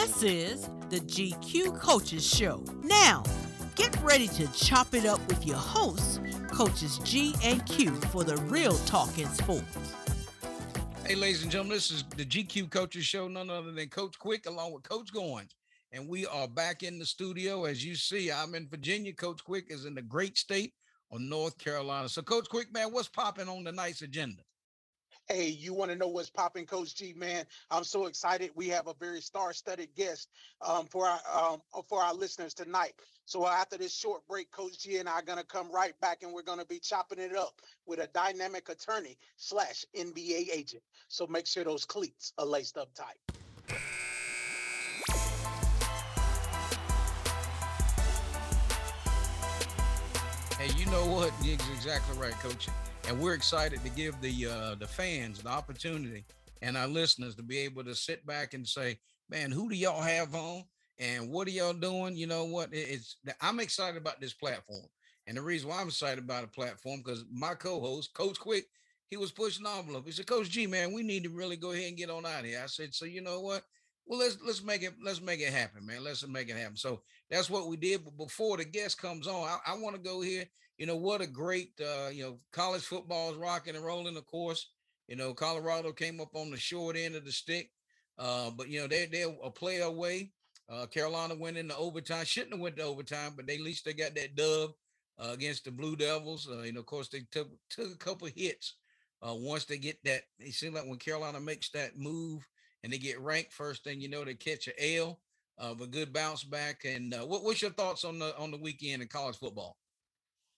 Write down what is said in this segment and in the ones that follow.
This is the GQ Coaches Show. Now, get ready to chop it up with your hosts, Coaches G and Q, for the real talk in sports. Hey, ladies and gentlemen, this is the GQ Coaches Show, none other than Coach Quick along with Coach Goins. And we are back in the studio. As you see, I'm in Virginia. Coach Quick is in the great state of North Carolina. So, Coach Quick, man, what's popping on tonight's agenda? Hey, you want to know what's popping, Coach G? Man, I'm so excited. We have a very star-studded guest um, for our um, for our listeners tonight. So after this short break, Coach G and I are gonna come right back, and we're gonna be chopping it up with a dynamic attorney slash NBA agent. So make sure those cleats are laced up tight. Hey, you know what? You're exactly right, Coach. And we're excited to give the uh, the fans the opportunity and our listeners to be able to sit back and say, "Man, who do y'all have on? And what are y'all doing?" You know what? It's I'm excited about this platform, and the reason why I'm excited about the platform because my co-host, Coach Quick, he was pushing the envelope. He said, "Coach G, man, we need to really go ahead and get on out here." I said, "So you know what? Well, let's let's make it let's make it happen, man. Let's make it happen." So that's what we did. But before the guest comes on, I, I want to go here. You know what a great uh, you know college football is rocking and rolling. Of course, you know Colorado came up on the short end of the stick, uh, but you know they they're a play away. Uh, Carolina went into overtime. Shouldn't have went to overtime, but they, at least they got that dub uh, against the Blue Devils. Uh, you know, of course, they took took a couple hits. Uh, once they get that, it seems like when Carolina makes that move and they get ranked, first thing you know, they catch a L of a good bounce back. And uh, what, what's your thoughts on the on the weekend in college football?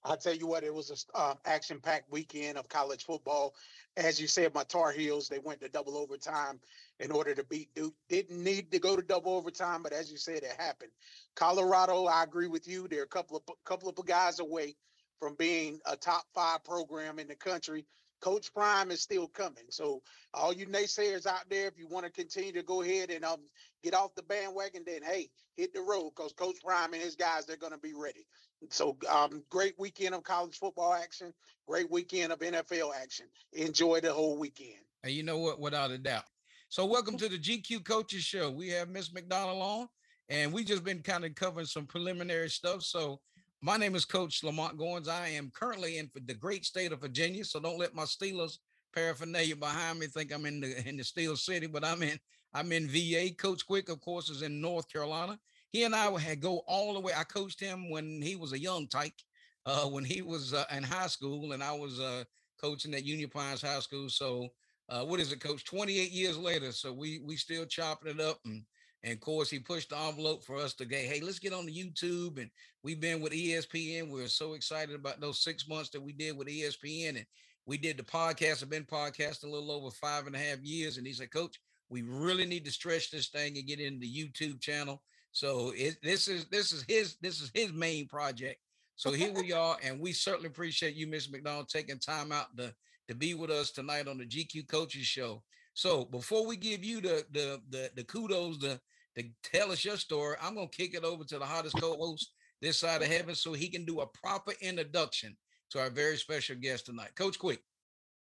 I'll tell you what, it was an um, action-packed weekend of college football. As you said, my Tar Heels, they went to double overtime in order to beat Duke. Didn't need to go to double overtime, but as you said, it happened. Colorado, I agree with you. They're a couple of couple of guys away from being a top five program in the country. Coach Prime is still coming. So all you naysayers out there, if you want to continue to go ahead and um, get off the bandwagon, then hey, hit the road because Coach Prime and his guys they're going to be ready. So um, great weekend of college football action, great weekend of NFL action. Enjoy the whole weekend. And you know what? Without a doubt. So welcome to the GQ Coaches Show. We have Miss McDonald on, and we just been kind of covering some preliminary stuff. So my name is Coach Lamont Goins. I am currently in the great state of Virginia, so don't let my Steelers paraphernalia behind me think I'm in the in the Steel City, but I'm in I'm in VA. Coach Quick, of course, is in North Carolina. He and I had go all the way. I coached him when he was a young tyke, uh, when he was uh, in high school, and I was uh, coaching at Union Pines High School. So, uh, what is it, Coach? 28 years later, so we we still chopping it up and and of course, he pushed the envelope for us to get, hey, let's get on the YouTube. And we've been with ESPN. We are so excited about those six months that we did with ESPN. And we did the podcast. I've been podcasting a little over five and a half years. And he said, Coach, we really need to stretch this thing and get into the YouTube channel. So it, this is this is his this is his main project. So here we are, and we certainly appreciate you, Miss McDonald, taking time out to to be with us tonight on the GQ Coaches Show. So before we give you the the the, the kudos, the to tell us your story. I'm going to kick it over to the hottest co-host this side of heaven so he can do a proper introduction to our very special guest tonight. Coach Quick.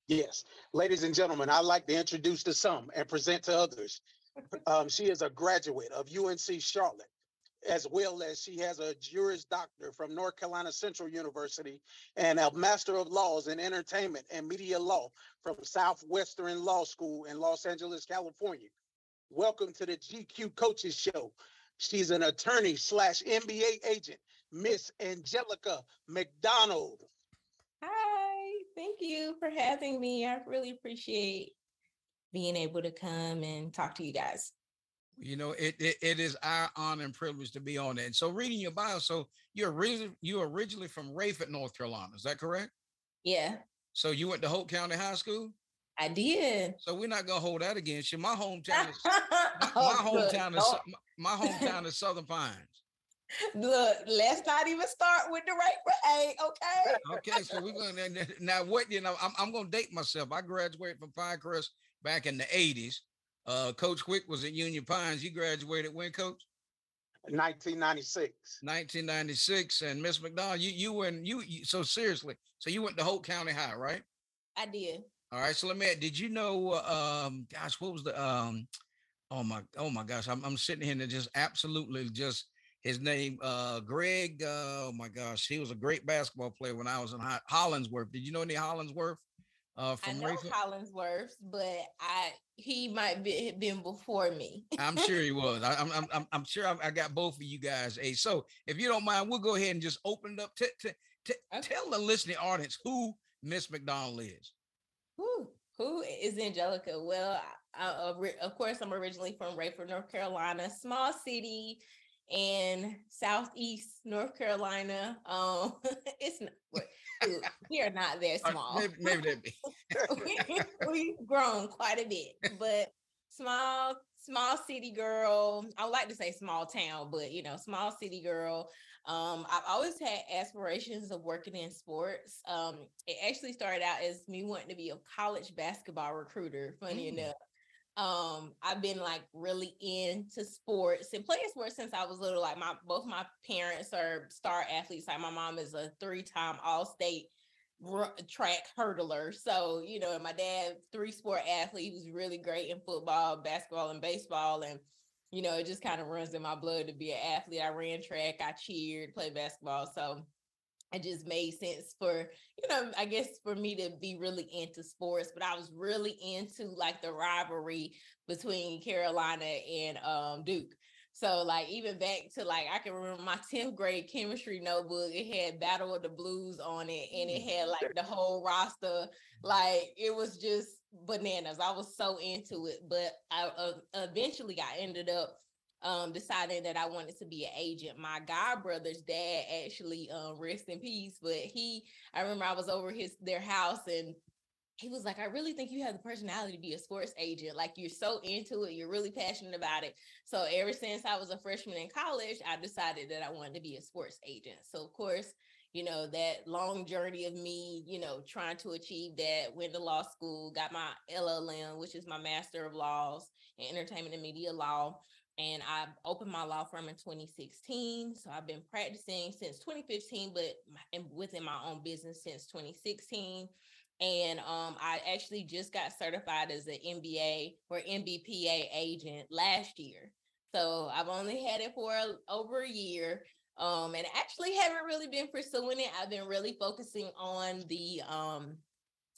Yes. Ladies and gentlemen, I'd like to introduce to some and present to others. Um, she is a graduate of UNC Charlotte, as well as she has a Juris Doctor from North Carolina Central University and a Master of Laws in Entertainment and Media Law from Southwestern Law School in Los Angeles, California. Welcome to the GQ Coaches Show. She's an attorney slash NBA agent, Miss Angelica McDonald. Hi, thank you for having me. I really appreciate being able to come and talk to you guys. You know, it, it, it is our honor and privilege to be on it. And so, reading your bio, so you're originally you're originally from Raeford, North Carolina. Is that correct? Yeah. So you went to Hoke County High School. I did. So we're not gonna hold that against you. My hometown is my, my oh, hometown is my, my hometown is Southern Pines. Look, let's not even start with the right A, okay? Okay, so we're gonna now what you know, I'm, I'm gonna date myself. I graduated from Pinecrest back in the 80s. Uh, Coach Quick was at Union Pines. You graduated when, Coach? 1996. 1996. And Miss McDonald, you you went you, you so seriously. So you went to Hoke County High, right? I did. All right. So let me. Did you know? Um, gosh, what was the um Oh my, oh my gosh. I'm I'm sitting here and just absolutely just his name, uh, Greg. Uh, oh my gosh, he was a great basketball player when I was in Hollingsworth. Did you know any Hollingsworth? Uh, from I know Raeford? Hollingsworth, but I he might be been before me. I'm sure he was. I, am I'm, I'm I'm sure I, I, got both of you guys. Hey, so if you don't mind, we'll go ahead and just open it up. to to to okay. Tell the listening audience who Miss McDonald is. Who who is Angelica? Well, I, uh, of course, I'm originally from Raeford, North Carolina, small city in southeast North Carolina. Um, it's not, we are not there uh, small. maybe, maybe that be. we, have grown quite a bit, but small, small city girl. I would like to say small town, but you know, small city girl. Um, I've always had aspirations of working in sports. Um, it actually started out as me wanting to be a college basketball recruiter. Funny mm. enough, um i've been like really into sports and playing sports since i was little like my both my parents are star athletes like my mom is a three-time all-state track hurdler so you know and my dad three sport athlete he was really great in football basketball and baseball and you know it just kind of runs in my blood to be an athlete. I ran track i cheered played basketball so it just made sense for you know i guess for me to be really into sports but i was really into like the rivalry between carolina and um, duke. So like even back to like i can remember my 10th grade chemistry notebook it had battle of the blues on it and it had like the whole roster like it was just bananas. I was so into it but i uh, eventually i ended up um, decided that I wanted to be an agent. My god brother's dad actually um, rest in peace, but he I remember I was over his their house and he was like, I really think you have the personality to be a sports agent. Like you're so into it, you're really passionate about it. So ever since I was a freshman in college, I decided that I wanted to be a sports agent. So of course, you know, that long journey of me, you know, trying to achieve that, went to law school, got my LLM, which is my Master of Laws in Entertainment and Media Law and I opened my law firm in 2016. So I've been practicing since 2015, but within my own business since 2016. And um, I actually just got certified as an NBA or NBPA agent last year. So I've only had it for over a year. Um, and actually haven't really been pursuing it. I've been really focusing on the um,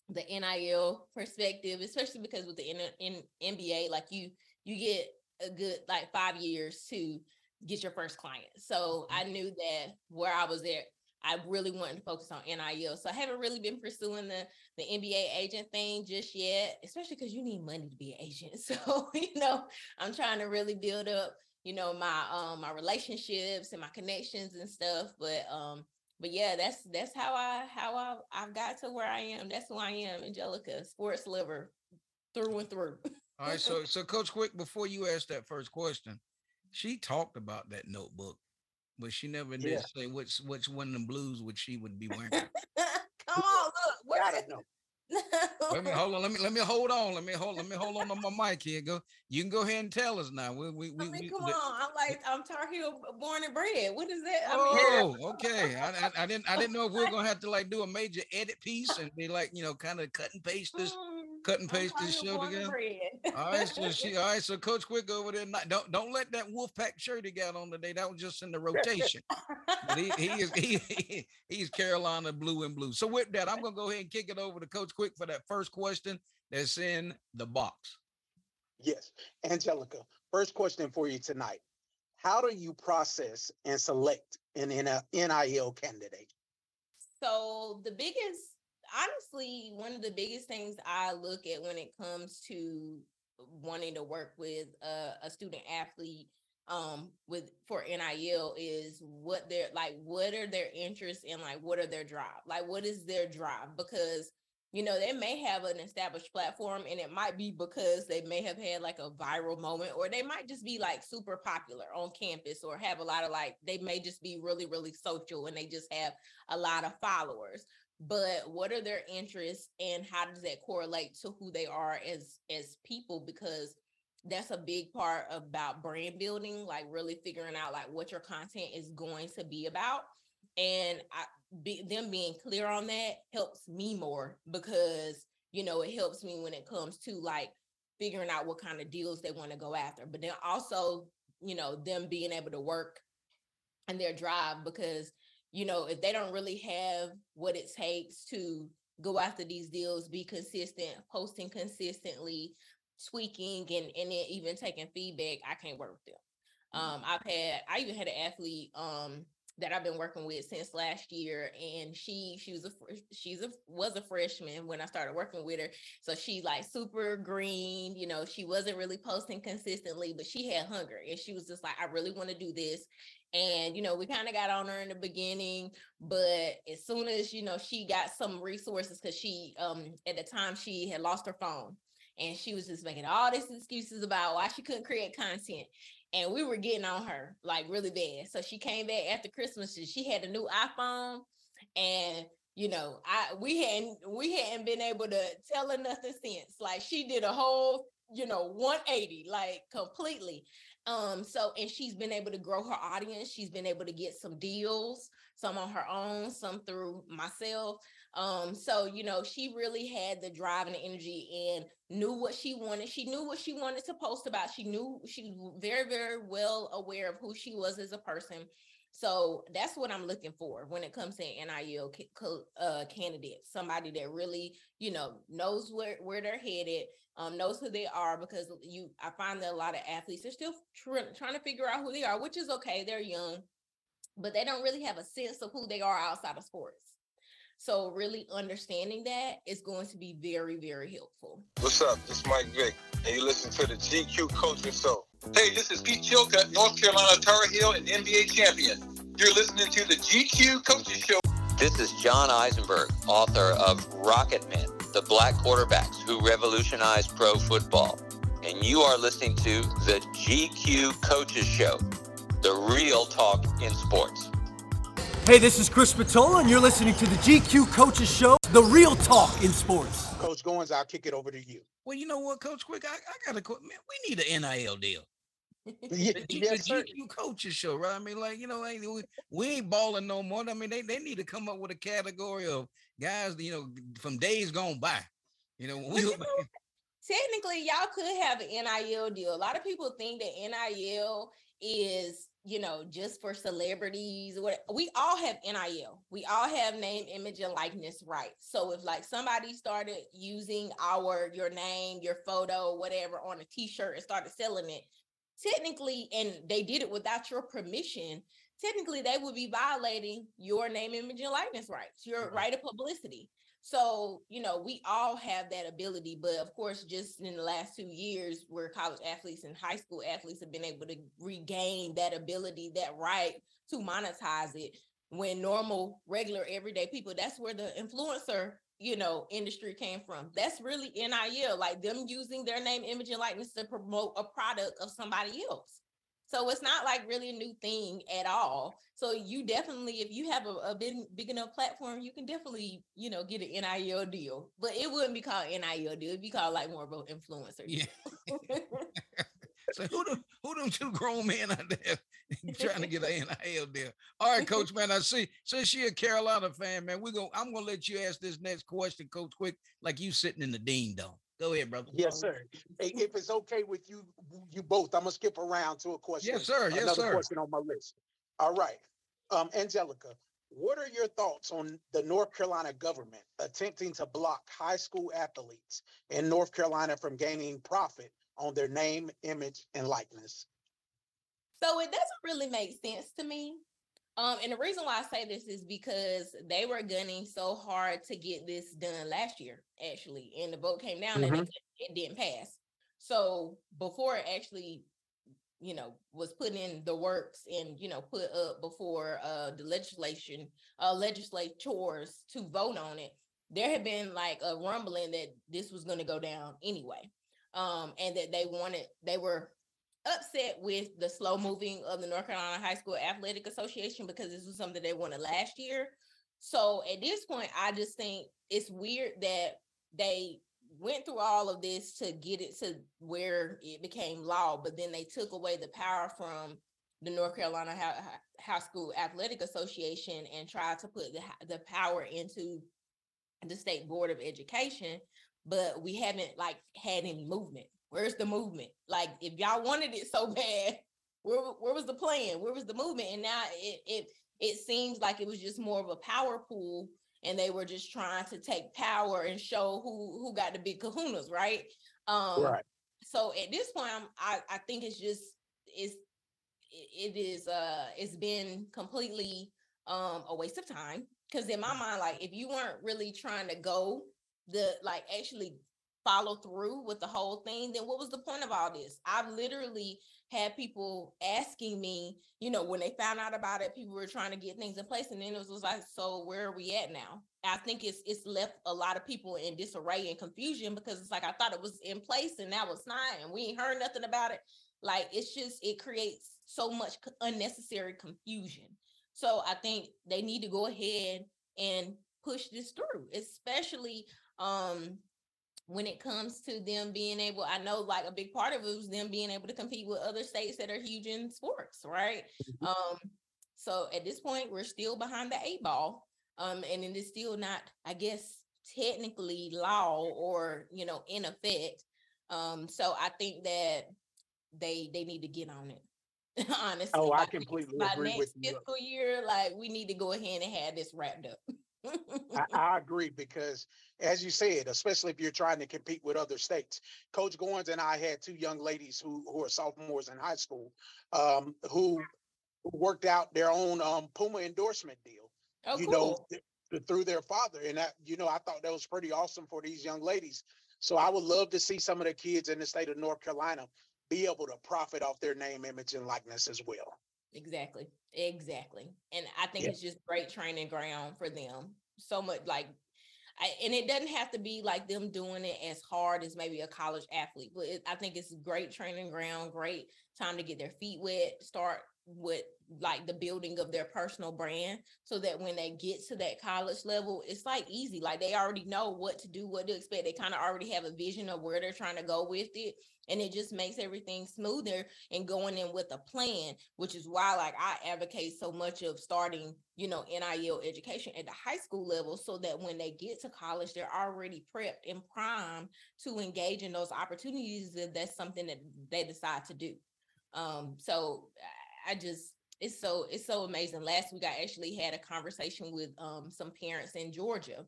the NIL perspective, especially because with the N- N- NBA, like you you get a good like five years to get your first client. So I mm-hmm. knew that where I was at, I really wanted to focus on NIL. So I haven't really been pursuing the the NBA agent thing just yet, especially because you need money to be an agent. So you know, I'm trying to really build up, you know, my um my relationships and my connections and stuff. But um, but yeah, that's that's how I how I I've got to where I am. That's who I am, Angelica, sports liver through and through. All right, so so Coach Quick, before you ask that first question, she talked about that notebook, but she never did yeah. say which which one of the blues would she would be wearing. Come on, look, what I know. let me hold on. Let me let me hold on. Let me hold. Let me hold on to my mic here. Go. You can go ahead and tell us now. We we, we, I mean, we come on. I'm like I'm Tar Heel born and bred. What is that? I mean, oh, okay. I, I, I, didn't I didn't know if we are gonna have to like do a major edit piece and be like you know kind of cut and paste this cut and paste this show together. all right, so she all right. So Coach Quick over there. Don't don't let that Wolfpack shirt he got on today. That was just in the rotation. but he, he is he, he, he's Carolina blue and blue. So with that, I'm gonna go ahead and kick it over to Coach Quick for that first question that's in the box. Yes, Angelica. First question for you tonight. How do you process and select an NIL candidate? So the biggest honestly, one of the biggest things I look at when it comes to wanting to work with a, a student athlete um with for NIL is what they're like what are their interests and like what are their drive? Like what is their drive? Because you know they may have an established platform and it might be because they may have had like a viral moment or they might just be like super popular on campus or have a lot of like they may just be really really social and they just have a lot of followers but what are their interests and how does that correlate to who they are as as people because that's a big part about brand building like really figuring out like what your content is going to be about and I, be, them being clear on that helps me more because you know it helps me when it comes to like figuring out what kind of deals they want to go after. But then also, you know, them being able to work and their drive because, you know, if they don't really have what it takes to go after these deals, be consistent, posting consistently, tweaking and, and then even taking feedback, I can't work with them. Um, I've had I even had an athlete um that I've been working with since last year, and she she was a she's a was a freshman when I started working with her. So she's like super green, you know. She wasn't really posting consistently, but she had hunger, and she was just like, I really want to do this. And you know, we kind of got on her in the beginning, but as soon as you know she got some resources, because she um at the time she had lost her phone, and she was just making all these excuses about why she couldn't create content and we were getting on her like really bad. So she came back after Christmas. And she had a new iPhone, and you know, I we hadn't we hadn't been able to tell her nothing since. Like she did a whole you know 180 like completely um so and she's been able to grow her audience she's been able to get some deals some on her own some through myself um, so you know, she really had the drive and the energy and knew what she wanted. She knew what she wanted to post about. She knew she was very, very well aware of who she was as a person. So that's what I'm looking for when it comes to NIL uh, candidates. Somebody that really, you know, knows where where they're headed, um, knows who they are. Because you, I find that a lot of athletes are still tr- trying to figure out who they are, which is okay. They're young, but they don't really have a sense of who they are outside of sports. So really understanding that is going to be very, very helpful. What's up? This is Mike Vick, and you listen to the GQ Coaching Show. Hey, this is Pete Chilcutt, North Carolina Tar Heel and NBA champion. You're listening to the GQ Coaching Show. This is John Eisenberg, author of Rocket Men, the Black Quarterbacks Who Revolutionized Pro Football. And you are listening to the GQ Coaches Show, the real talk in sports. Hey, this is Chris Spatola, and you're listening to the GQ Coaches Show, the real talk in sports. Coach Goins, I'll kick it over to you. Well, you know what, Coach Quick, I, I got a man. We need an NIL deal. yeah, the, yes, the GQ coaches show, right? I mean, like you know, we, we ain't balling no more. I mean, they, they need to come up with a category of guys, you know, from days gone by. You know, we, technically y'all could have an NIL deal. A lot of people think that NIL is you know, just for celebrities, what we all have NIL. We all have name, image, and likeness rights. So if like somebody started using our your name, your photo, whatever on a t-shirt and started selling it, technically, and they did it without your permission, technically they would be violating your name, image, and likeness rights, your mm-hmm. right of publicity. So, you know, we all have that ability, but of course, just in the last two years, where college athletes and high school athletes have been able to regain that ability, that right to monetize it. When normal, regular, everyday people, that's where the influencer, you know, industry came from. That's really NIL, like them using their name, image, and likeness to promote a product of somebody else. So it's not like really a new thing at all. So you definitely, if you have a, a big, big enough platform, you can definitely, you know, get an NIL deal. But it wouldn't be called NIL deal. It'd be called like more of an influencer. Yeah. so who them, who them two grown men out there trying to get an NIL deal? All right, coach, man. I see. Since she a Carolina fan, man, we go. I'm gonna let you ask this next question, Coach Quick, like you sitting in the dean dome. Go ahead, brother. Yes, sir. if it's okay with you, you both, I'm gonna skip around to a question. Yes, sir. Yes, another sir. question on my list. All right. Um, Angelica, what are your thoughts on the North Carolina government attempting to block high school athletes in North Carolina from gaining profit on their name, image, and likeness? So it doesn't really make sense to me. Um, and the reason why I say this is because they were gunning so hard to get this done last year, actually, and the vote came down mm-hmm. and it, didn't pass. So before it actually, you know, was put in the works and you know put up before uh, the legislation, uh, legislators to vote on it, there had been like a rumbling that this was going to go down anyway, um, and that they wanted, they were upset with the slow moving of the North Carolina High School Athletic Association because this was something they wanted last year. So at this point, I just think it's weird that they went through all of this to get it to where it became law, but then they took away the power from the North Carolina High School Athletic Association and tried to put the, the power into the state board of education but we haven't like had any movement where's the movement? Like if y'all wanted it so bad, where where was the plan? Where was the movement? And now it it it seems like it was just more of a power pool and they were just trying to take power and show who who got the big kahunas, right? Um Right. so at this point I'm, I I think it's just it's it is uh it's been completely um a waste of time because in my mind like if you weren't really trying to go the like actually follow through with the whole thing then what was the point of all this? I've literally had people asking me you know when they found out about it people were trying to get things in place and then it was, was like so where are we at now? I think it's it's left a lot of people in disarray and confusion because it's like i thought it was in place and now it's not and we ain't heard nothing about it. Like it's just it creates so much unnecessary confusion. So i think they need to go ahead and push this through especially um when it comes to them being able i know like a big part of it was them being able to compete with other states that are huge in sports right? Um so at this point we're still behind the eight ball um and it is still not i guess technically law or you know in effect. Um so i think that they they need to get on it honestly. Oh, I by next- completely by agree with next you. fiscal year like we need to go ahead and have this wrapped up I, I agree because, as you said, especially if you're trying to compete with other states, Coach Goins and I had two young ladies who who are sophomores in high school, um, who worked out their own um, Puma endorsement deal. oh you cool know, th- th- through their father, and that you know, I thought that was pretty awesome for these young ladies. So I would love to see some of the kids in the state of North Carolina be able to profit off their name, image, and likeness as well. Exactly. Exactly. And I think Yeah. it's just great training ground for them. So much like I, and it doesn't have to be like them doing it as hard as maybe a college athlete, but it, I think it's great training ground, great time to get their feet wet, start with like the building of their personal brand so that when they get to that college level, it's like easy. Like they already know what to do, what to expect. They kind of already have a vision of where they're trying to go with it. And it just makes everything smoother and going in with a plan, which is why like I advocate so much of starting, you know, NIL education at the high school level so that when they get to college, they're already prepped and primed to engage in those opportunities if that's something that they decide to do. Um, so I- just it's so it's so amazing. Last week I actually had a conversation with um some parents in Georgia.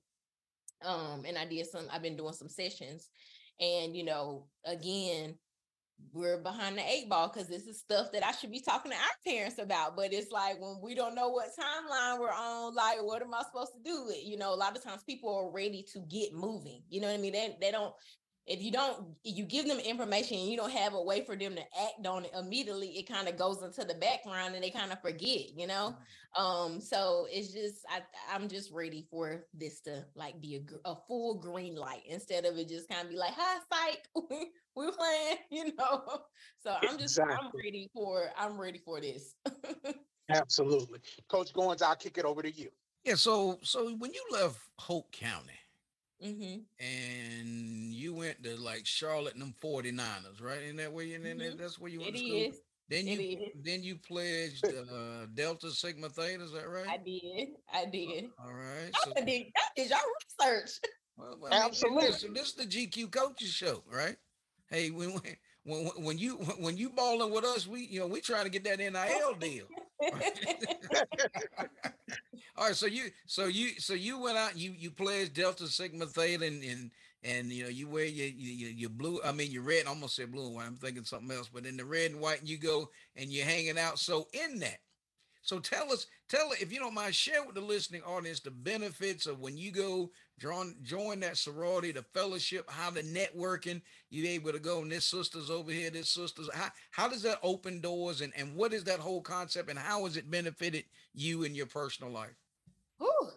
Um, and I did some, I've been doing some sessions, and you know, again, we're behind the eight ball because this is stuff that I should be talking to our parents about. But it's like when we don't know what timeline we're on, like what am I supposed to do? with? You know, a lot of times people are ready to get moving. You know what I mean? They they don't. If you don't, you give them information and you don't have a way for them to act on it immediately, it kind of goes into the background and they kind of forget, you know. Um, so it's just I I'm just ready for this to like be a, a full green light instead of it just kind of be like, hi, psych, we- we're playing, you know. So I'm just I'm ready for I'm ready for this. Absolutely, Coach Goins, I'll kick it over to you. Yeah. So so when you left Hoke County hmm and you went to like Charlotte and them 49ers, right? Isn't that where you then Mhm. that's where you went It to school? is. Then It you is. then you pledged uh Delta Sigma Theta, is that right? I did. I did. All right. So, did, y'all did y'all research. well, well, I mean, Absolutely. Listen, this is the GQ coaches show, right? Hey, we when when, when you when you balling with us, we you know we trying to get that NIL deal. All right, so you so you so you went out you you pledged Delta Sigma Theta and and and you know you wear your your, your blue I mean your red I almost said blue and white I'm thinking something else but in the red and white and you go and you're hanging out so in that so tell us tell if you don't mind share with the listening audience the benefits of when you go join join that sorority the fellowship how the networking you able to go and this sister's over here this sister's how, how does that open doors and and what is that whole concept and how has it benefited you in your personal life Whew,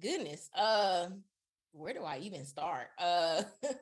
goodness. Uh, where do I even start? Uh,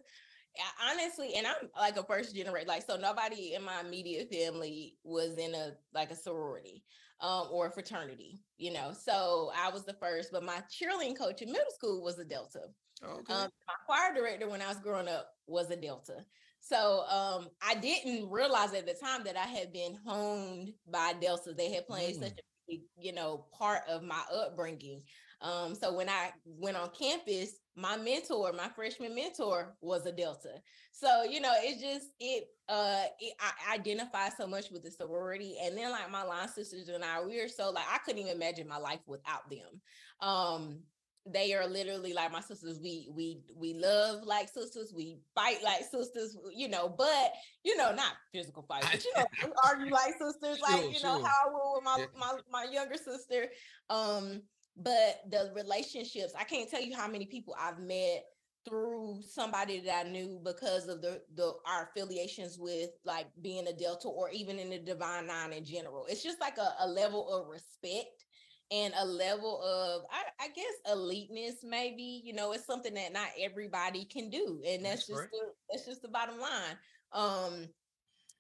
honestly, and I'm like a first generation, like so nobody in my immediate family was in a like a sorority um or a fraternity, you know. So I was the first, but my cheerleading coach in middle school was a Delta. okay Um, my choir director when I was growing up was a Delta. So um, I didn't realize at the time that I had been honed by Delta. They had played Mm. such a big, you know, part of my upbringing. Um, so when I went on campus, my mentor, my freshman mentor was a Delta. So, you know, it's just it uh it, I identify so much with the sorority. And then like my line sisters and I, we are so like I couldn't even imagine my life without them. Um they are literally like my sisters we we we love like sisters we fight like sisters you know but you know not physical fight but you know we argue like sisters like Sure, you know sure. how I will with my my my younger sister um but the relationships i can't tell you how many people i've met through somebody that i knew because of the the our affiliations with like being a delta or even in the divine nine in general it's just like a, a level of respect and a level of I, I guess eliteness maybe you know it's something that not everybody can do and that's, That's just right. the, that's just the bottom line um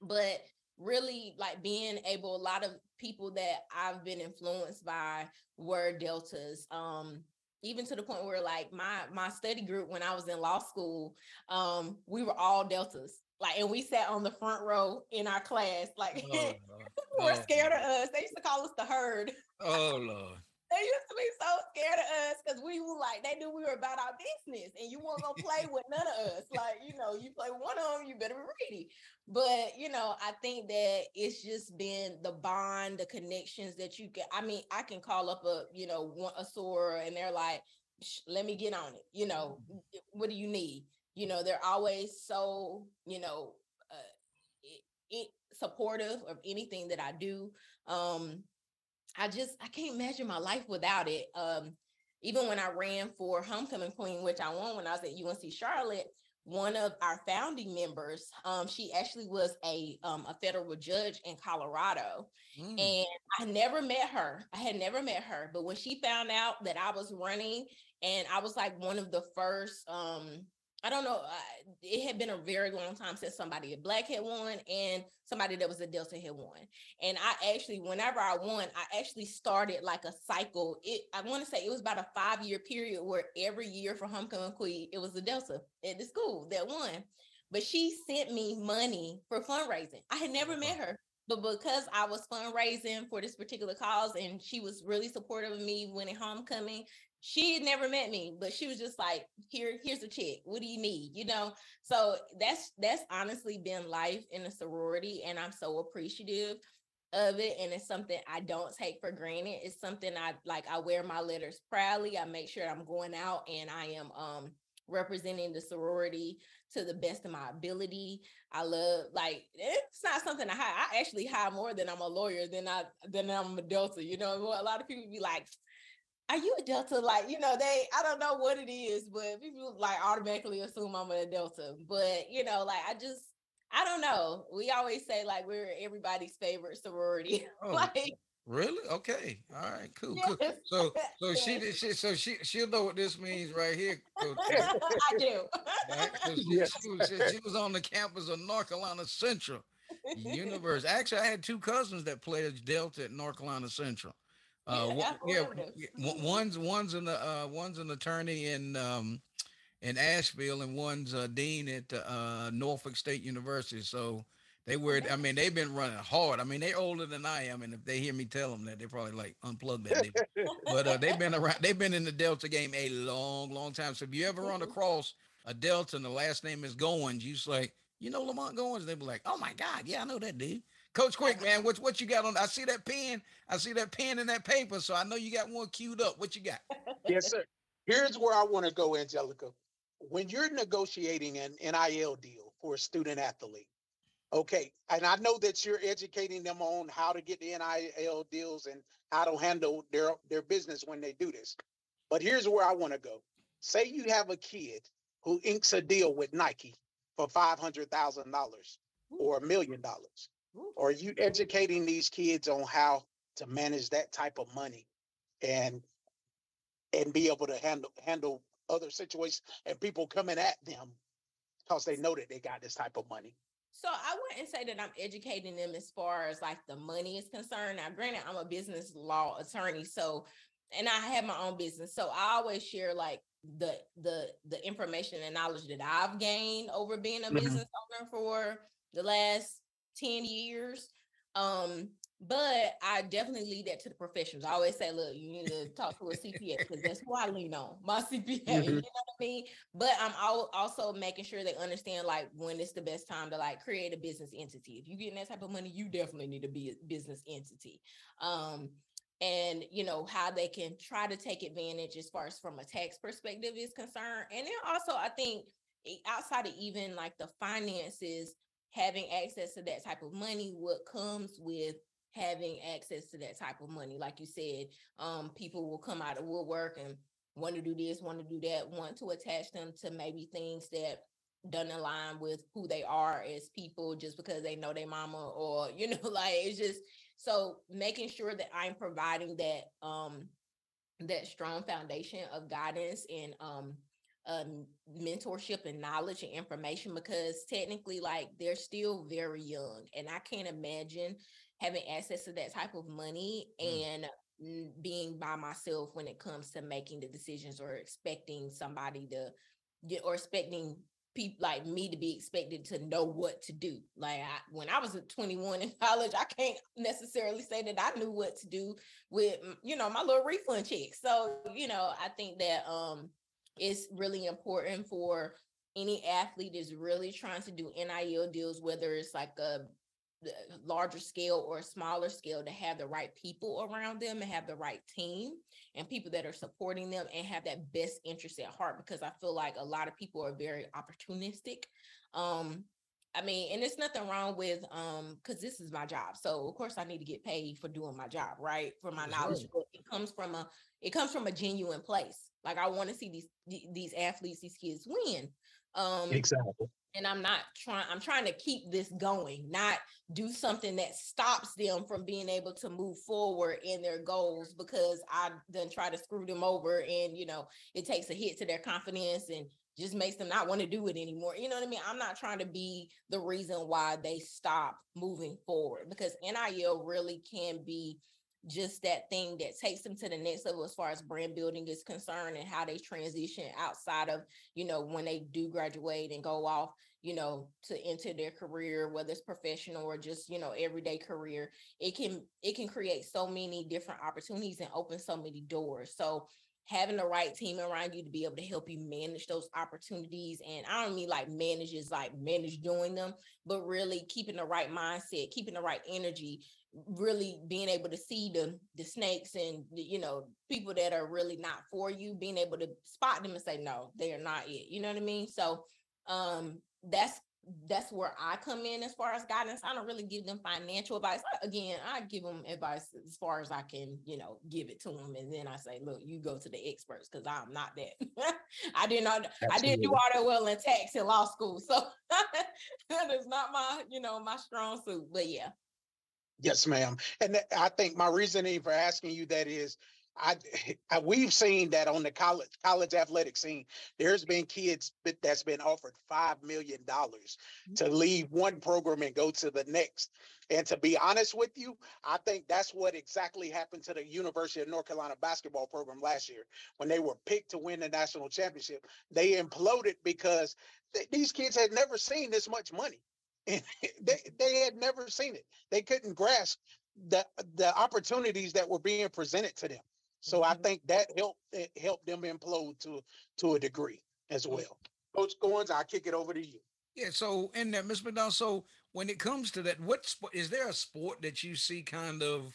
but really like being able a lot of people that i've been influenced by were deltas um even to the point where like my my study group when i was in law school um we were all deltas. Like and we sat on the front row in our class like Oh, people were Oh, scared of us. They used to call us the herd. Oh Lord. They used to be so scared of us because we were like, they knew we were about our business and you weren't gonna play with none of us. Like, you know, you play one of them, you better be ready. But, you know, I think that it's just been the bond, the connections that you get. I mean, I can call up a, you know, one, a soror and they're like, let me get on it. You know, what do you need? You know, they're always so, you know, uh, it, it supportive of anything that I do. Um, I just I can't imagine my life without it. Um, even when I ran for homecoming queen, which I won when I was at UNC Charlotte, one of our founding members, um, she actually was a um, a federal judge in Colorado, Mm. and I never met her. I had never met her, but when she found out that I was running, and I was like one of the first, um, I don't know, uh, it had been a very long time since somebody a black had won and somebody that was a Delta had won. And I actually, whenever I won, I actually started like a cycle. It I want to say it was about a five year period where every year for homecoming queen, it was a Delta at the school that won. But she sent me money for fundraising. I had never met her, but because I was fundraising for this particular cause and she was really supportive of me winning homecoming, she had never met me, but she was just like, here, here's a check. What do you need? You know, so that's that's honestly been life in a sorority, and I'm so appreciative of it. And it's something I don't take for granted. It's something I like. I wear my letters proudly. I make sure I'm going out and I am um representing the sorority to the best of my ability. I love like it's not something I hide. I actually hide more than I'm a lawyer than I than I'm a Delta. You know, a lot of people be like, are you a Delta? Like, you know, they, I don't know what it is, but people like automatically assume I'm a Delta. But, you know, like, I just, I don't know. We always say like we're everybody's favorite sorority. Oh, like, Really? Okay. All right. Cool. Cool. yes, So, so she yes, did. She, so she, she'll know what this means right here. I do. Right? So she, Yes. she, was, she, she was on the campus of North Carolina Central University. Actually, I had two cousins that played as Delta at North Carolina Central. Uh, Yeah, one- yeah, yeah, one- one's one's an uh, one's an attorney in um, in Asheville, and one's a dean at uh, Norfolk State University. So they were. I mean, they've been running hard. I mean, they're older than I am, and if they hear me tell them that, they probably like unplug that. but uh, they've been around. They've been in the Delta game a long, long time. So if you ever run Mhm. across a Delta and the last name is Goins, you just like, you know Lamont Goins. They be like, oh my God, yeah, I know that dude. Coach Quick, man, what what you got on? I see that pen. I see that pen in that paper. So I know you got one queued up. What you got? Yes, sir. Here's where I want to go, Angelica. When you're negotiating an NIL deal for a student athlete, okay, and I know that you're educating them on how to get the NIL deals and how to handle their their business when they do this. But here's where I want to go. Say you have a kid who inks a deal with Nike for five hundred thousand dollars or a million dollars. Are you educating these kids on how to manage that type of money and and be able to handle handle other situations and people coming at them because they know that they got this type of money. So I wouldn't say that I'm educating them as far as like the money is concerned. Now, granted, I'm a business law attorney, so and I have my own business, so I always share like the the the information and knowledge that I've gained over being a Mhm. business owner for the last 10 years. Um, but I definitely leave that to the professionals. I always say, look, you need to talk to a CPA because that's who I lean on, my CPA. Mm-hmm. You know what I mean? But I'm also making sure they understand like when it's the best time to like create a business entity. If you're getting that type of money, you definitely need to be a business entity. Um, and you know how they can try to take advantage as far as from a tax perspective is concerned. And then also, I think outside of even like the finances, having access to that type of money, what comes with having access to that type of money. Like you said, um, people will come out of woodwork and want to do this, want to do that, want to attach them to maybe things that doesn't align with who they are as people just because they know their mama or you know like it's just so making sure that i'm providing that um that strong foundation of guidance and um um, mentorship and knowledge and information because technically like they're still very young and i can't imagine having access to that type of money mm. and being by myself when it comes to making the decisions or expecting somebody to get or expecting people like me to be expected to know what to do. Like I, when I was 21 in college, I can't necessarily say that I knew what to do with you know my little refund check. So you know I think that um it's really important for any athlete is really trying to do NIL deals, whether it's like a larger scale or a smaller scale to have the right people around them and have the right team and people that are supporting them and have that best interest at heart because I feel like a lot of people are very opportunistic. Um, I mean, and it's nothing wrong with um because this is my job. So of course I need to get paid for doing my job, right? For my knowledge. It comes from a it comes from a genuine place. Like I want to see these these athletes, these kids win. Um exactly and I'm not trying, I'm trying to keep this going, not do something that stops them from being able to move forward in their goals because I then try to screw them over and you know it takes a hit to their confidence and just makes them not want to do it anymore. You know what I mean? I'm not trying to be the reason why they stop moving forward because NIL really can be just that thing that takes them to the next level as far as brand building is concerned and how they transition outside of you know when they do graduate and go off you know to enter their career whether it's professional or just you know everyday career it can it can create so many different opportunities and open so many doors. So having the right team around you to be able to help you manage those opportunities. And I don't mean like manage is like manage doing them, but really keeping the right mindset, keeping the right energy, really being able to see the the snakes and the, you know people that are really not for you being able to spot them and say no they are not it you know what i mean so um that's that's where I come in as far as guidance. I don't really give them financial advice. Again, I give them advice as far as I can, you know, give it to them. And then I say, look, you go to the experts because I'm not that. I did not, Absolutely. I didn't do all that well in tax in law school. So that is not my, you know, my strong suit. But yeah, Yes, ma'am. And I think my reasoning for asking you that is I, I, we've seen that on the college college athletic scene. There's been kids that's been offered five million dollars to mm-hmm. leave one program and go to the next. And to be honest with you, I think that's what exactly happened to the University of North Carolina basketball program last year when they were picked to win the national championship. They imploded because th- these kids had never seen this much money. And they, they had never seen it. They couldn't grasp the the opportunities that were being presented to them. So mm-hmm. I think that helped it helped them implode to to a degree as well. Coach Goins, I'll kick it over to you. Yeah. So in that, Ms. McDonald, so when it comes to that, what sport is there a sport that you see kind of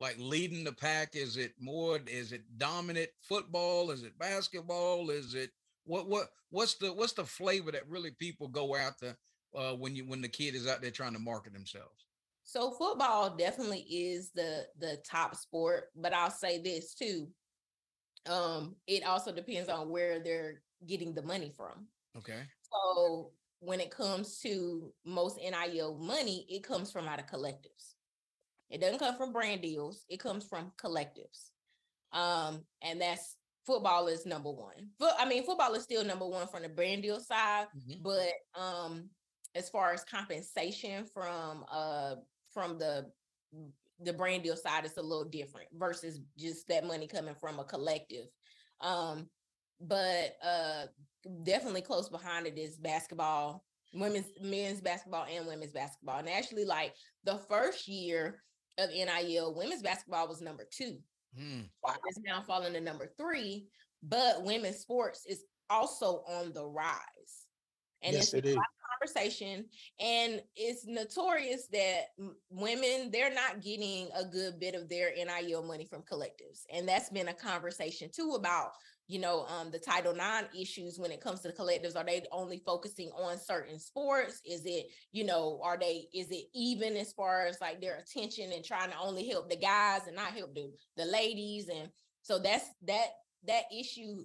like leading the pack? Is it more, is it dominant football? Is it basketball? Is it what what what's the what's the flavor that really people go after uh, when you when the kid is out there trying to market themselves? So football definitely is the the top sport, but I'll say this too. Um, it also depends on where they're getting the money from. Okay. So when it comes to most NIL money, it comes from out of collectives. It doesn't come from brand deals, it comes from collectives. Um, and that's football is number one. But I mean, football is still number one from the brand deal side, mm-hmm. but um, as far as compensation from uh from the the brand deal side it's a little different versus just that money coming from a collective um but uh definitely close behind it is basketball women's men's basketball and women's basketball and actually like the first year of NIL. Women's basketball was number two. Hmm. It's now falling to number three, but women's sports is also on the rise. And Yes, it's it a is. lot of conversation. And it's notorious that women, they're not getting a good bit of their NIL money from collectives. And that's been a conversation too about, you know, um, the Title IX issues when it comes to the collectives. Are they only focusing on certain sports? Is it, you know, are they, is it even as far as like their attention and trying to only help the guys and not help the, the ladies? And so that's that, that issue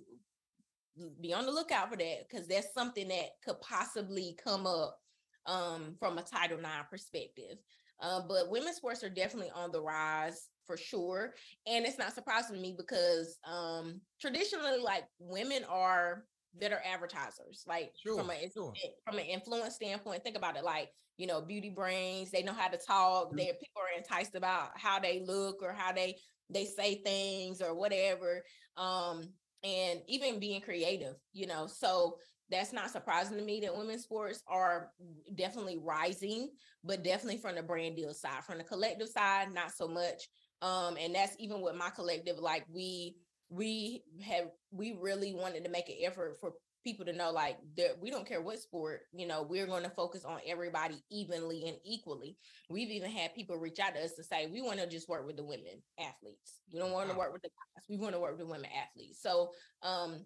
be on the lookout for that because that's something that could possibly come up um, from a Title IX perspective. Uh, but women's sports are definitely on the rise for sure, and it's not surprising to me because um, traditionally, like women are better advertisers. Like from Sure, a sure. from an influence standpoint, think about it. Like you know, beauty brains, they know how to talk. They people are enticed about how they look or how they they say things or whatever. Um, and even being creative, you know. So that's not surprising to me that women's sports are definitely rising, but definitely from the brand deal side. From the collective side, not so much. Um, and that's even with my collective, like we we have we really wanted to make an effort for people to know like that we don't care what sport, you know, we're going to focus on everybody evenly and equally. We've even had people reach out to us to say we want to just work with the women athletes. We don't want to work with the guys. We want to work with the women athletes. So um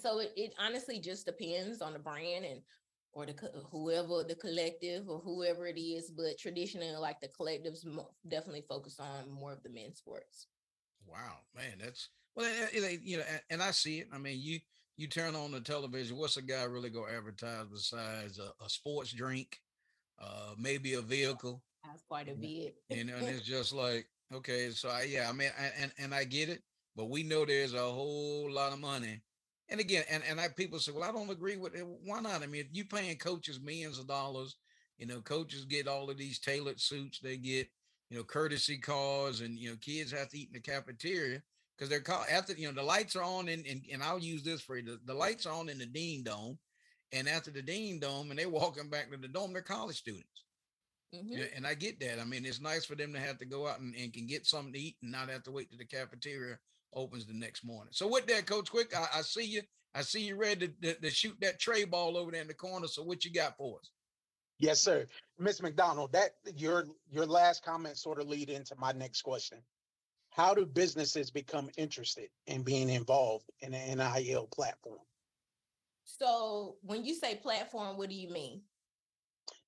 so it, it honestly just depends on the brand and or the whoever the collective or whoever it is but traditionally like the collectives definitely focus on more of the men's sports Wow, man, that's well, you know, and I see it. I mean, you you turn on the television. What's a guy really gonna advertise besides a, a sports drink, uh, maybe a vehicle? that's quite a bit You know, and it's just like, okay, so I, yeah, I mean, I- and and I get it, but we know there's a whole lot of money. And again, and and I people say, well, I don't agree with it. Why not? I mean, if you paying coaches millions of dollars, you know, coaches get all of these tailored suits. They get, you know, courtesy cars, and you know, kids have to eat in the cafeteria because they're called after you know the lights are on, and and, and I'll use this for you. The, the lights are on in the Dean Dome, and after the Dean Dome, and they're walking back to the dome, they're college students. Mhm. Yeah, and I get that. I mean, it's nice for them to have to go out and, and can get something to eat and not have to wait till the cafeteria opens the next morning. So with that, Coach Quick, I, I see you. I see you ready to, to, to shoot that tray ball over there in the corner. So what you got for us? Yes, sir. Miss McDonald, that your your last comment sort of lead into my next question. How do businesses become interested in being involved in an NIL platform? so when you say platform what do you mean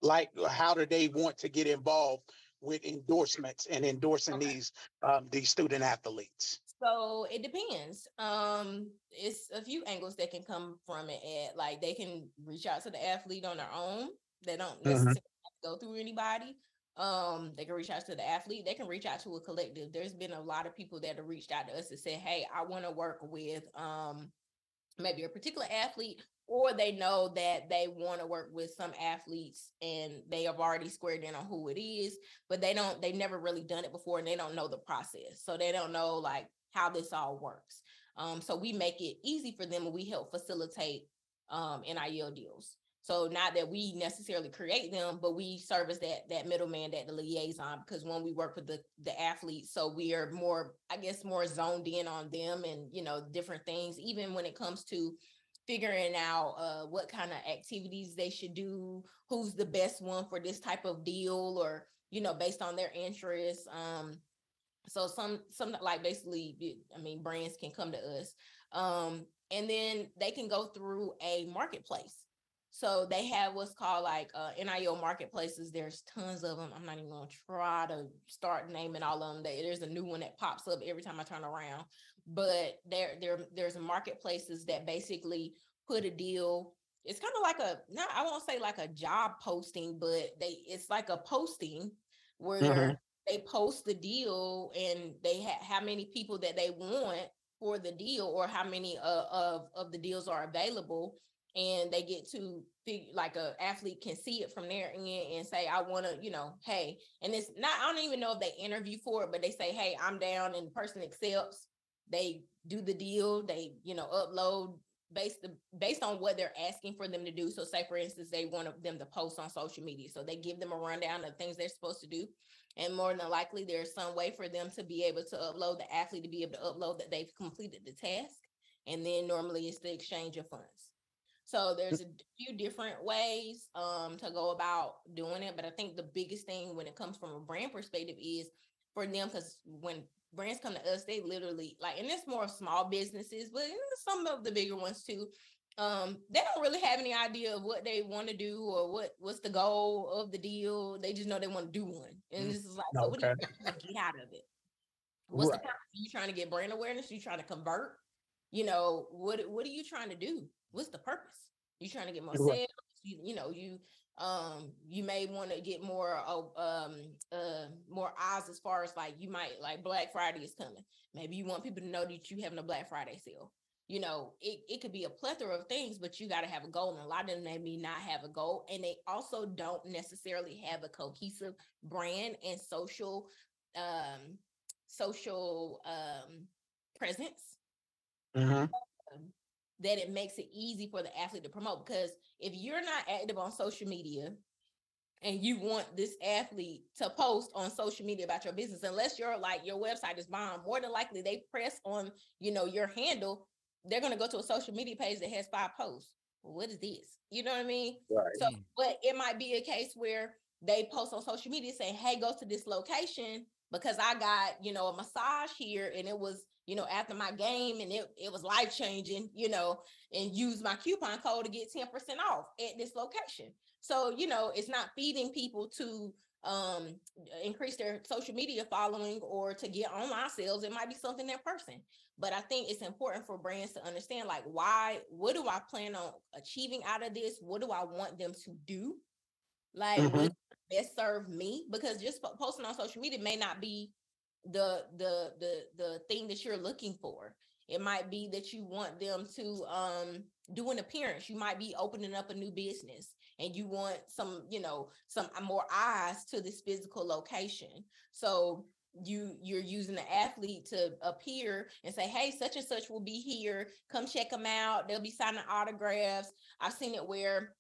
Like, how do they want to get involved with endorsements and endorsing Okay. these um, these student athletes? So it depends. Um, it's a few angles that can come from it. At like they can reach out to the athlete on their own. They don't Mhm. necessarily have to go through anybody. Um, they can reach out to the athlete. They can reach out to a collective. There's been a lot of people that have reached out to us and said, "Hey, I want to work with um maybe a particular athlete." Or they know that they want to work with some athletes and they have already squared in on who it is, but they don't, they've never really done it before and they don't know the process. So they don't know like how this all works. Um, so we make it easy for them and we help facilitate um, NIL deals. So not that we necessarily create them, but we serve as that that middleman, that the liaison, because when we work with the the athletes, so we are more, I guess, more zoned in on them and you know different things. Even when it comes to figuring out uh, what kind of activities they should do, who's the best one for this type of deal, or you know based on their interests. Um, so some some like basically I mean brands can come to us um and then they can go through a marketplace so they have what's called like uh nil marketplaces. There's tons of them i'm not even gonna try to start naming all of them there's a new one that pops up every time i turn around. But there there there's marketplaces that basically put a deal. It's kind of like a not i won't say like a job posting but they it's like a posting where Mhm. they post the deal and they have how many people that they want for the deal or how many uh, of of the deals are available and they get to figure like a athlete can see it from their end and say i want to you know hey and it's not i don't even know if they interview for it but they say hey i'm down and the person accepts they do the deal they you know upload based based on what they're asking for them to do so say for instance they want them to post on social media so they give them a rundown of things they're supposed to do And more than likely, there's some way for them to be able to upload the athlete to be able to upload that they've completed the task. And then normally it's the exchange of funds. So there's a few different ways um, to go about doing it. But I think the biggest thing when it comes from a brand perspective is for them, because when brands come to us, they literally like, and it's more small businesses, but some of the bigger ones too um they don't really have any idea of what they want to do or what what's the goal of the deal they just know they want to do one and mm. this is like so what do you trying to get out of it what's right. the purpose? are you trying to get brand awareness are you trying to convert you know what what are you trying to do what's the purpose you trying to get more sales you, you know you um you may want to get more um uh more eyes as far as like you might like black friday is coming maybe you want people to know that you having a black friday sale you know, it, it could be a plethora of things, but you got to have a goal. And a lot of them they may not have a goal. And they also don't necessarily have a cohesive brand and social um social um presence. Mm-hmm. Um, that it makes it easy for the athlete to promote because if you're not active on social media and you want this athlete to post on social media about your business unless you're like your website is bomb more than likely they press on you know your handle they're going to go to a social media page that has five posts. what is this? You know what I mean? Right. So, but it might be a case where they post on social media saying, "Hey, go to this location because I got you know a massage here, and it was you know after my game, and it it was life changing, you know, and use my coupon code to get ten percent off at this location." So you know, it's not feeding people to um increase their social media following or to get online sales it might be something in person but i think it's important for brands to understand like why what do i plan on achieving out of this what do i want them to do like mm-hmm. best serve me because just posting on social media may not be the the the the thing that you're looking for. It might be that you want them to um do an appearance. You might be opening up a new business and you want some you know some more eyes to this physical location. So you you're using the athlete to appear and say hey such and such will be here. Come check them out. They'll be signing autographs. I've seen it where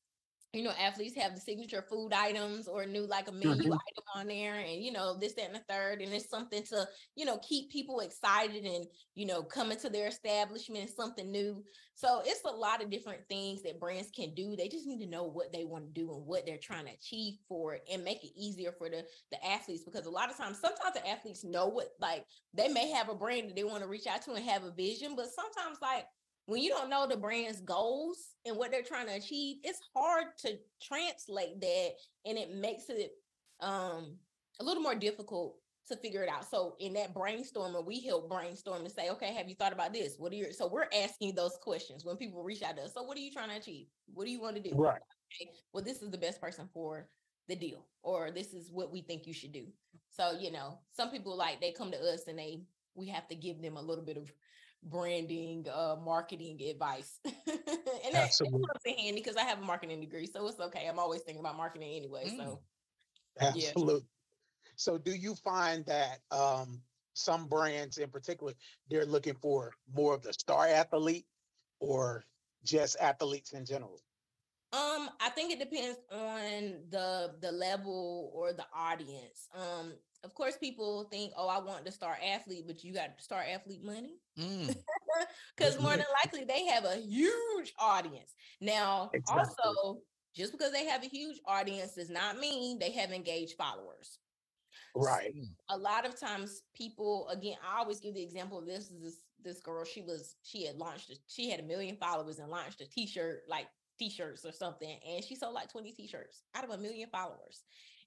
you know, athletes have the signature food items or new like a menu mm-hmm. item on there, and you know, this, that, and the third. And it's something to, you know, keep people excited and you know, coming to their establishment, something new. So it's a lot of different things that brands can do. They just need to know what they want to do and what they're trying to achieve for it and make it easier for the the athletes because a lot of times sometimes the athletes know what like they may have a brand that they want to reach out to and have a vision, but sometimes like when you don't know the brand's goals and what they're trying to achieve, it's hard to translate that and it makes it um a little more difficult to figure it out. So in that brainstorming, we help brainstorm and say, okay, have you thought about this? What are your so we're asking those questions when people reach out to us. So what are you trying to achieve? What do you want to do? Right. Okay, well, this is the best person for the deal, or this is what we think you should do. So, you know, some people like they come to us and they we have to give them a little bit of branding, uh, marketing advice. and that, Absolutely. comes in handy because I have a marketing degree, so it's okay. I'm always thinking about marketing anyway. Mm. So Absolutely. Yeah. So do you find that um, some brands in particular, they're looking for more of the star athlete or just athletes in general? Um, I think it depends on the the level or the audience. Um, of course, people think, "Oh, I want to start athlete," but you got to start athlete money, because mm. more than likely they have a huge audience. Now, exactly. also, just because they have a huge audience does not mean they have engaged followers. Right. A lot of times, people again, I always give the example of this. This this girl, she was she had launched, a, she had a million followers and launched a T-shirt like t-shirts or something and she sold like 20 t-shirts out of a million followers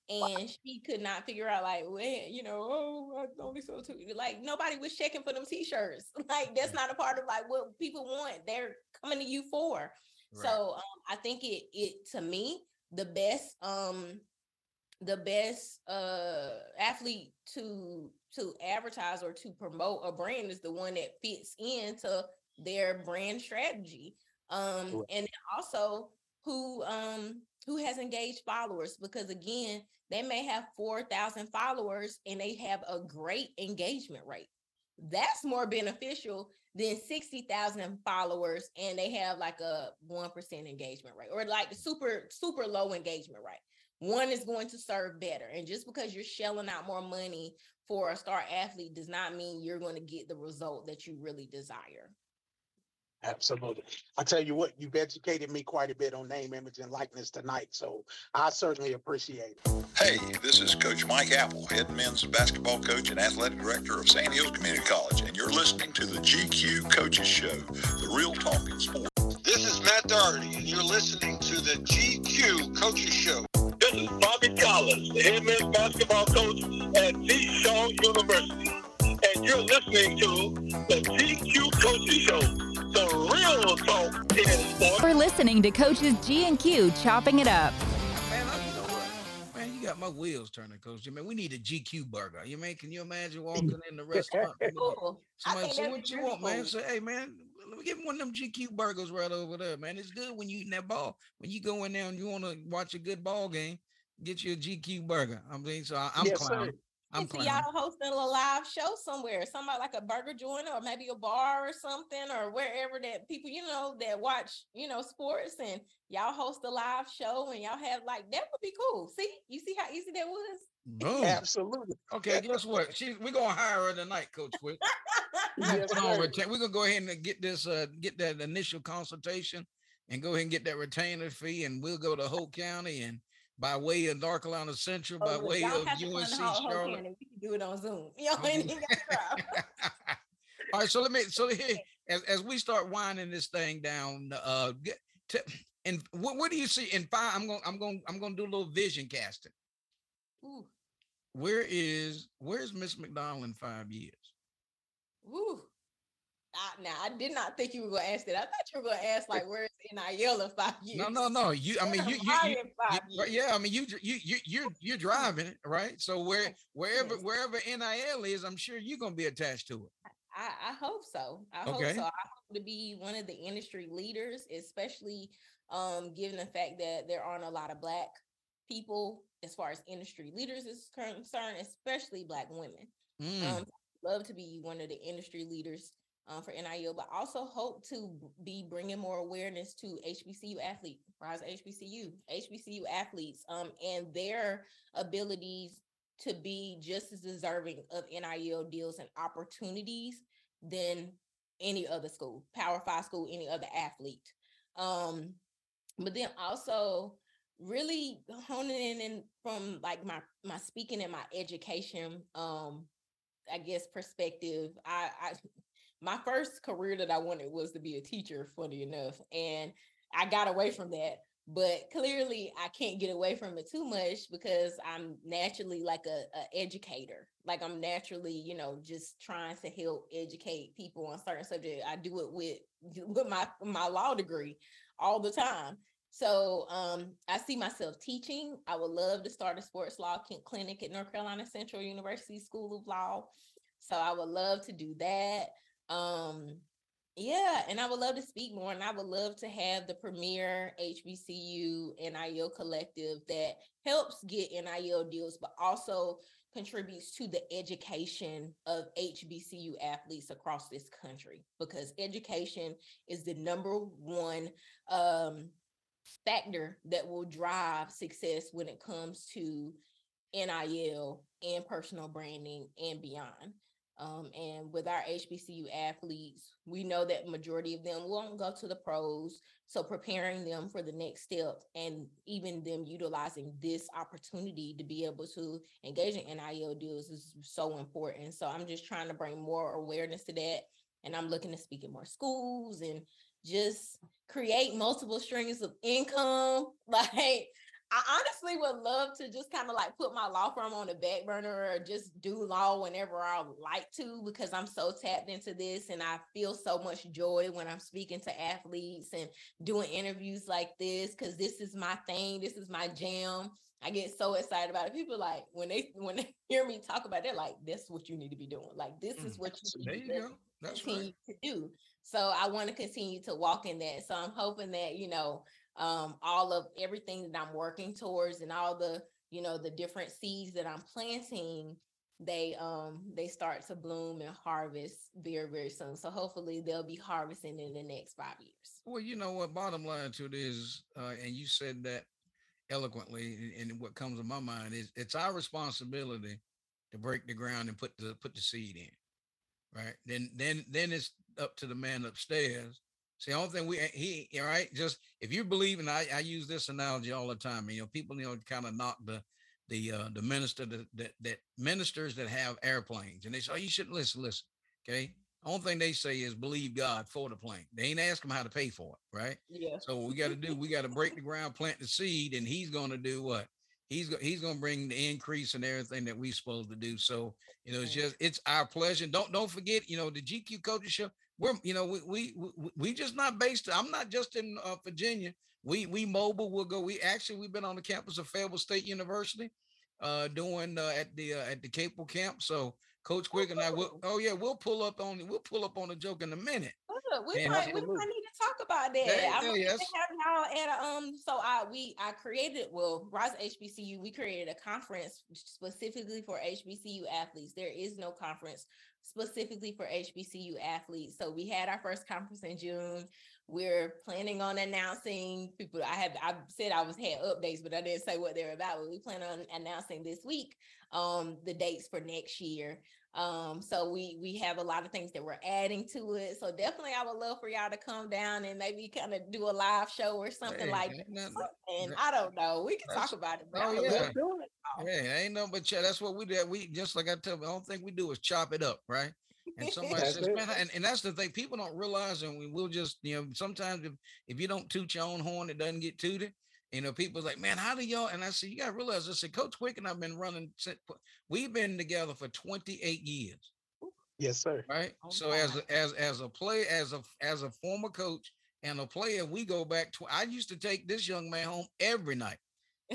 and wow. she could not figure out like when you know oh I only sold two like nobody was checking for them t-shirts. Like that's not a part of like what people want. They're coming to you for. Right. so um, I think it it to me the best um the best uh athlete to to advertise or to promote a brand is the one that fits into their brand strategy. Um and also who um who has engaged followers because again they may have 4000 followers and they have a great engagement rate that's more beneficial than 60,000 followers and they have like a 1% engagement rate or like super super low engagement rate one is going to serve better. And just because you're shelling out more money for a star athlete does not mean you're going to get the result that you really desire. Absolutely. I tell you what, you've educated me quite a bit on name, image, and likeness tonight. So I certainly appreciate it. Hey, this is Coach Mike Apple, head men's basketball coach and athletic director of Sandhills Community College, and you're listening to the GQ Coaches Show, the real talk in sports. This is Matt Doherty, and you're listening to the GQ Coaches Show. This is Bobby Collins, the head men's basketball coach at T. Shaw University, and you're listening to the GQ Coaches Show the real talk in sports. We're listening to Coaches G and Q chopping it up. Man, I, you know what? Man, you got my wheels turning, Coach. I mean, we need a GQ burger. You mean, can you imagine walking in the restaurant? Cool. I Somebody think say, that's what you very want, man? Say, hey, man, let me get one of them GQ burgers right over there, man. It's good when you eating that ball. When you go in there and you want to watch a good ball game, get you a GQ burger. I mean, so I, I'm Yes, sir. clowning. I'm see y'all hosting a live show somewhere, somebody like a burger joint or maybe a bar or something, or wherever that people you know that watch you know sports and y'all host a live show and y'all have like that would be cool. See, you see how easy that was. Boom. Absolutely. Okay, guess what? She, we're gonna hire her tonight, Coach Quick. Yes, Put on sir. retain- We're gonna go ahead and get this, uh, get that initial consultation and go ahead and get that retainer fee, and we'll go to Hoke County and by way of North Carolina Central, by Oh, look, way of UNC Charlotte. we can do it on Zoom. Y'all ain't even. All right, so let me so here, as as we start winding this thing down, uh, get to, and what what do you see in five? I'm going I'm going I'm going to do a little vision casting. Ooh, Where is where's Miss McDonald in five years? ooh. I, now I did not think you were gonna ask that. I thought you were gonna ask like where's NIL in five years. No, no, no. You, I mean, you, you, you, you- yeah. I mean, you, you, you, you're you're driving it, right? So where wherever wherever NIL is, I'm sure you're gonna be attached to it. I, I hope so. I hope Okay. so. I hope to be one of the industry leaders, especially um, given the fact that there aren't a lot of black people as far as industry leaders is concerned, especially black women. Mm, Um, love to be one of the industry leaders um, for NIL, but also hope to be bringing more awareness to HBCU athlete, rise HBCU, HBCU athletes, um, and their abilities to be just as deserving of NIL deals and opportunities than any other school, Power Five school, any other athlete. Um, but then also really honing in, from like my my speaking and my education um I guess perspective. I, I my first career that I wanted was to be a teacher, funny enough. And I got away from that. But clearly I can't get away from it too much because I'm naturally like a, a educator. Like I'm naturally, you know, just trying to help educate people on certain subjects. I do it with with my my law degree all the time. So um, I see myself teaching. I would love to start a sports law clinic at North Carolina Central University School of Law. So I would love to do that. Um, yeah, and I would love to speak more, and I would love to have the premier HBCU NIL collective that helps get NIL deals, but also contributes to the education of HBCU athletes across this country because education is the number one um, factor that will drive success when it comes to NIL and personal branding and beyond. Um, and with our HBCU athletes, we know that majority of them won't go to the pros. So preparing them for the next step and even them utilizing this opportunity to be able to engage in NIL deals is so important. So I'm just trying to bring more awareness to that. And I'm looking to speak in more schools and just create multiple streams of income. Like I honestly would love to just kind of like put my law firm on the back burner or just do law whenever I would like to because I'm so tapped into this and I feel so much joy when I'm speaking to athletes and doing interviews like this because this is my thing, this is my jam. I get so excited about it. People like when they when they hear me talk about it, they're like, "That's what you need to be doing. Like this is Mm, what you there need you to go. That's continue right. to do." So I want to continue to walk in that. So I'm hoping that you know um, all of everything that I'm working towards and all the you know the different seeds that I'm planting they um they start to bloom and harvest very very soon so hopefully they'll be harvesting in the next five years Well, you know what? Bottom line to it is, uh, and you said that eloquently, and what comes to my mind is it's our responsibility to break the ground and put the put the seed in. Right. Then then then it's up to the man upstairs. See, the only thing we he all right, just if you believe, and I, I use this analogy all the time, you know, people you know kind of knock the the uh the minister that, that ministers that have airplanes and they say, Oh, you shouldn't listen, listen. Okay. Only thing they say is believe God for the plane. They ain't ask him how to pay for it, right? Yeah. So what we got to do, we got to break the ground, plant the seed, and he's going to do what? He's he's going to bring the increase and everything that we supposed to do. So you know, it's just it's our pleasure. Don't don't forget, you know, the GQ Coaches Show. We're you know we we we, we just not based. I'm not just in uh, Virginia. We we mobile. We'll go. We actually we've been on the campus of Fayetteville State University, uh, doing uh, at the uh, at the Capel camp. So Coach Quick and I will. Oh yeah, we'll pull up on we'll pull up on a joke in a minute. Look, we Man, might we might need to talk about that. Yeah, I'm yeah, gonna yes. have y'all at a, um. So I we I created well, Rise HBCU. We created a conference specifically for HBCU athletes. There is no conference specifically for HBCU athletes. So we had our first conference in June. We're planning on announcing people. I have I said I was had updates, but I didn't say what they're about. But we plan on announcing this week um the dates for next year. Um, so we we have a lot of things that we're adding to it. So definitely I would love for y'all to come down and maybe kind of do a live show or something Hey, like ain't nothing- and I don't know. We can talk about it. but oh, yeah. love Let's it. Yeah, ain't no but ch- that's what we do. We just like I tell you, the only thing we do is chop it up, right? And somebody says, man, and, and that's the thing. People don't realize, and we will just, you know, sometimes if, if you don't toot your own horn, it doesn't get tooted. You know, people's like, man, how do y'all? And I said, you gotta realize, I said, Coach Quick and I've been running. since- We've been together for 28 years, Yes, sir. right? Oh so as a, as as a play, as a as a former coach and a player, we go back to. I used to take this young man home every night,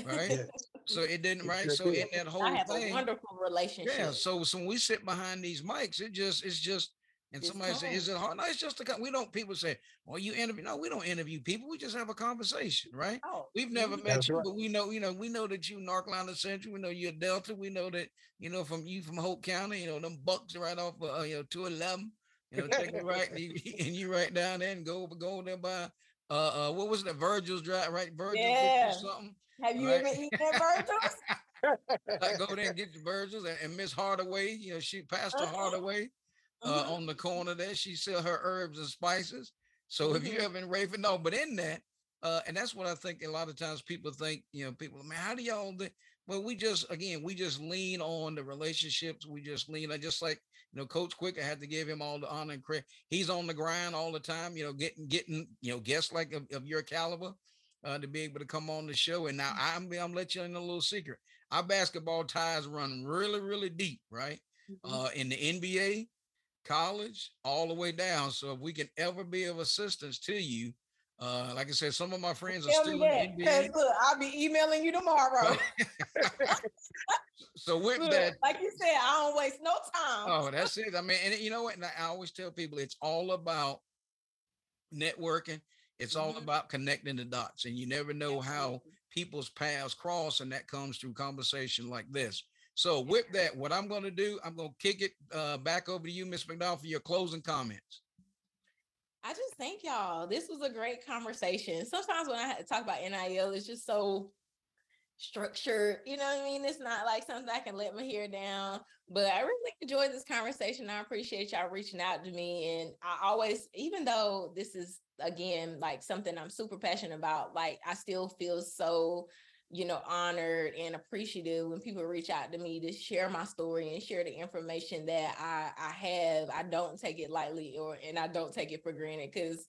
right? Yes. So it didn't You right. sure So did. in that whole I have thing, a wonderful relationship. yeah. So so when we sit behind these mics, it just it's just and It's somebody say, "Is it hard?" No, it's just a. co- We don't. People say, "Well, you interview." No, we don't interview people. We just have a conversation, right? Oh, We've never met That's you, right. but we know, you know, we know that you North Carolina Central. We know you're Delta. We know that you know from you from Hoke County. You know them Bucks right off, uh, you know, two eleven. You know, take it right, and you, and you right down there and go over, go there by, uh, uh, what was that? Virgil's Drive, right? Virgil's get you Yeah. something. Have you right. ever eaten at Virgil's? I go there and get the Virgil's and, and Miss Hardaway. You know, she Pastor Uh-huh. Hardaway uh, Mhm. on the corner there. She sell her herbs and spices. So if you Mhm. ever in Raven, no, but in that, uh, and that's what I think a lot of times people think, you know, people, man, how do y'all do? Well, we just again, we just lean on the relationships. We just lean on just like you know, Coach Quick. I had to give him all the honor and credit. He's on the grind all the time, you know, getting getting, you know, guests like of, of your caliber uh, to be able to come on the show. And now I'm I'm let you in a little secret. Our basketball ties run really, really deep, right? Mhm. uh, in the NBA, college, all the way down. So if we can ever be of assistance to you, uh, like I said, some of my friends are Tell still in that. the 'cause NBA. Look, I'll be emailing you tomorrow. So with Look, that, like you said, I don't waste no time. oh, that's it. I mean, and you know what? And I always tell people it's all about networking. It's all Mhm. about connecting the dots, and you never know how people's paths cross, and that comes through conversation like this. So with that, what I'm going to do, I'm going to kick it uh, back over to you, Miss McDowell, for your closing comments. I just thank y'all. This was a great conversation. Sometimes when I talk about NIL, it's just so structured. You know what I mean? It's not like something I can let my hair down. But I really enjoyed this conversation. I appreciate y'all reaching out to me. And I always, even though this is again like something I'm super passionate about, like I still feel so you know, honored and appreciative when people reach out to me to share my story and share the information that I, I have. I don't take it lightly or and I don't take it for granted because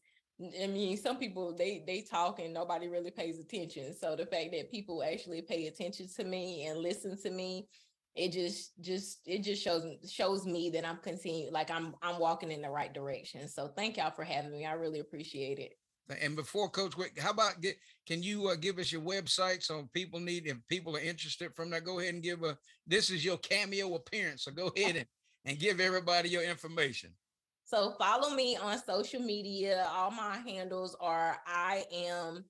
I mean some people they they talk and nobody really pays attention. So the fact that people actually pay attention to me and listen to me, it just just it just shows shows me that I'm continuing like I'm I'm walking in the right direction. So thank y'all for having me. I really appreciate it. And before Coach Quick, how about get can you uh, give us your website so people need if people are interested from there? Go ahead and give a this is your cameo appearance. So go ahead and, and give everybody your information. So follow me on social media. All my handles are I am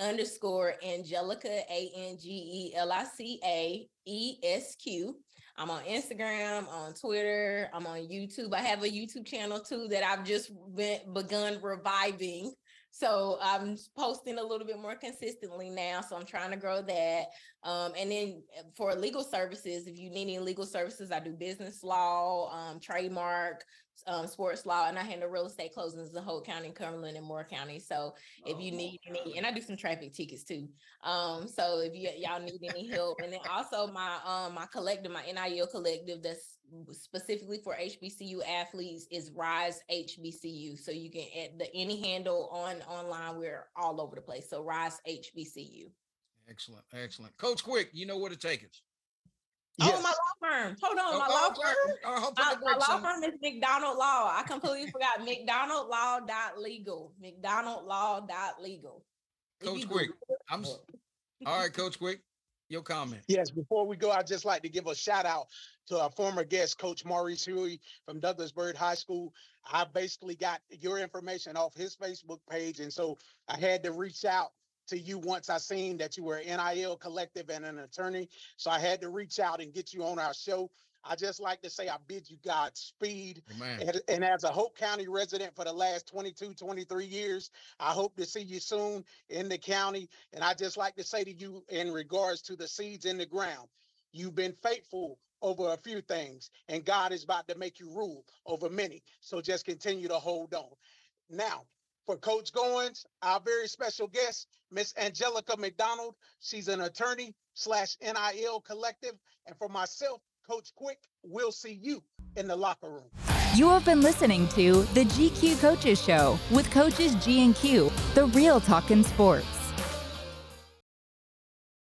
underscore Angelica A N G E L I C A E S Q. I'm on Instagram, on Twitter, I'm on YouTube. I have a YouTube channel too that I've just been, begun reviving. So I'm posting a little bit more consistently now. So I'm trying to grow that. Um, and then uh, for legal services, if you need any legal services, I do business law, um, trademark, um, sports law, and I handle real estate closings in Hoke County, Cumberland, and Moore County. So if you need any, and I do some traffic tickets too. Um, so if you y'all need any help, and then also my um my collective, my NIL collective that's specifically for HBCU athletes is Rise HBCU. So you can add the any handle on online. We're all over the place. So Rise HBCU. Excellent, excellent. Coach Quick, you know where to take us. Oh, my law firm. Hold on, Oh, my oh, law firm. Uh, hold- put My, my law firm is McDonald Law. I completely forgot McDonald Law dot legal. McDonald Law dot legal. Coach Quick, I'm all right, Coach Quick. Your comment. Yes, before we go, I'd just like to give a shout out to our former guest, Coach Maurice Huey from Douglas Byrd High School. I basically got your information off his Facebook page, and so I had to reach out to you once I seen that you were an NIL collective and an attorney. So I had to reach out and get you on our show. I just like to say I bid you Godspeed. And, and as a Hoke County resident for the last 22, 23 years, I hope to see you soon in the county. And I just like to say to you in regards to the seeds in the ground, you've been faithful over a few things, and God is about to make you rule over many. So just continue to hold on. Now, for Coach Goins, our very special guest, Miss Angelica McDonald. She's an attorney slash NIL collective. And for myself, Coach Quick, we'll see you in the locker room. You have been listening to the GQ Coaches Show with coaches G and Q, the real talk in sports.